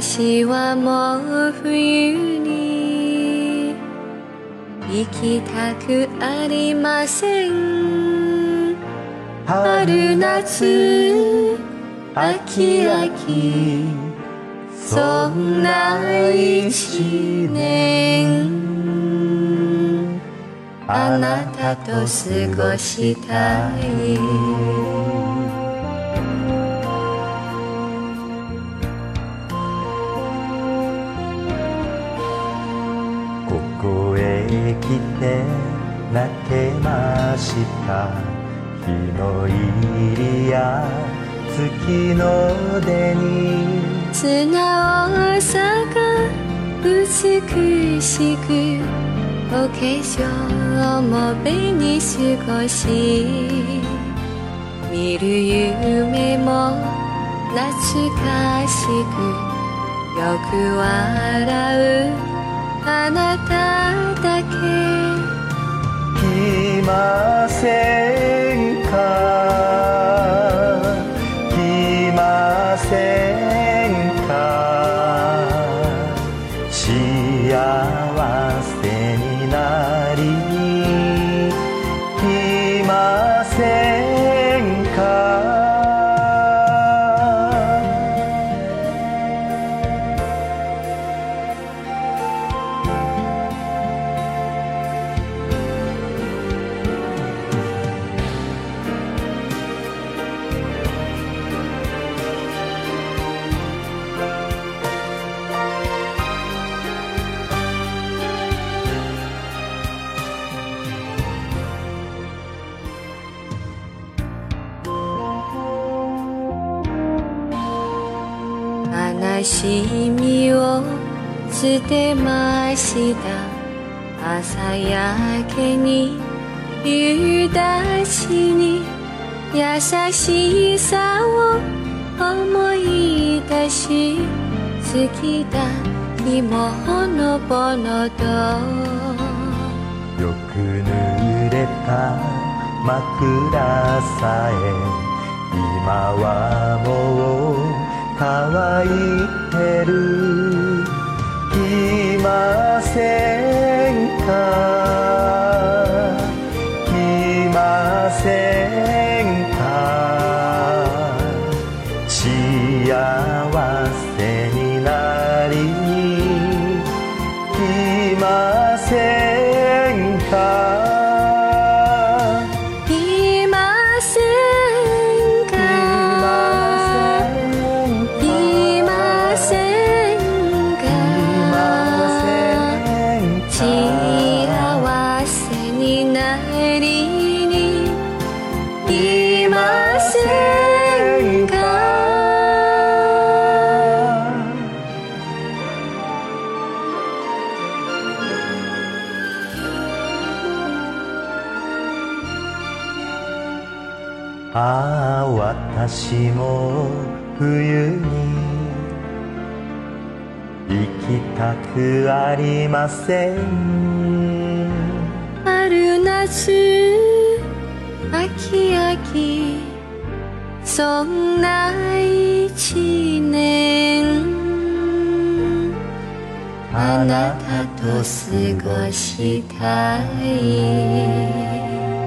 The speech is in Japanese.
私はもう冬に行きたくありません。春夏秋秋そんな一年あなたと過ごしたいこへ来て泣けました。日の入りや月の出に。素直さが美しくお化粧も目に過ごし見る夢も懐かしくよく笑う悲しみを捨てました。朝焼けに夕立ちに優しさを思い出し好きだにもほのぼのと。よく濡れた枕さえ今はもう乾いてる。来ませんか？来ませんか？幸せになり。来ませんか？ああ私も冬に行きたくありません。春夏秋秋そんな一年。あなたと過ごしたい。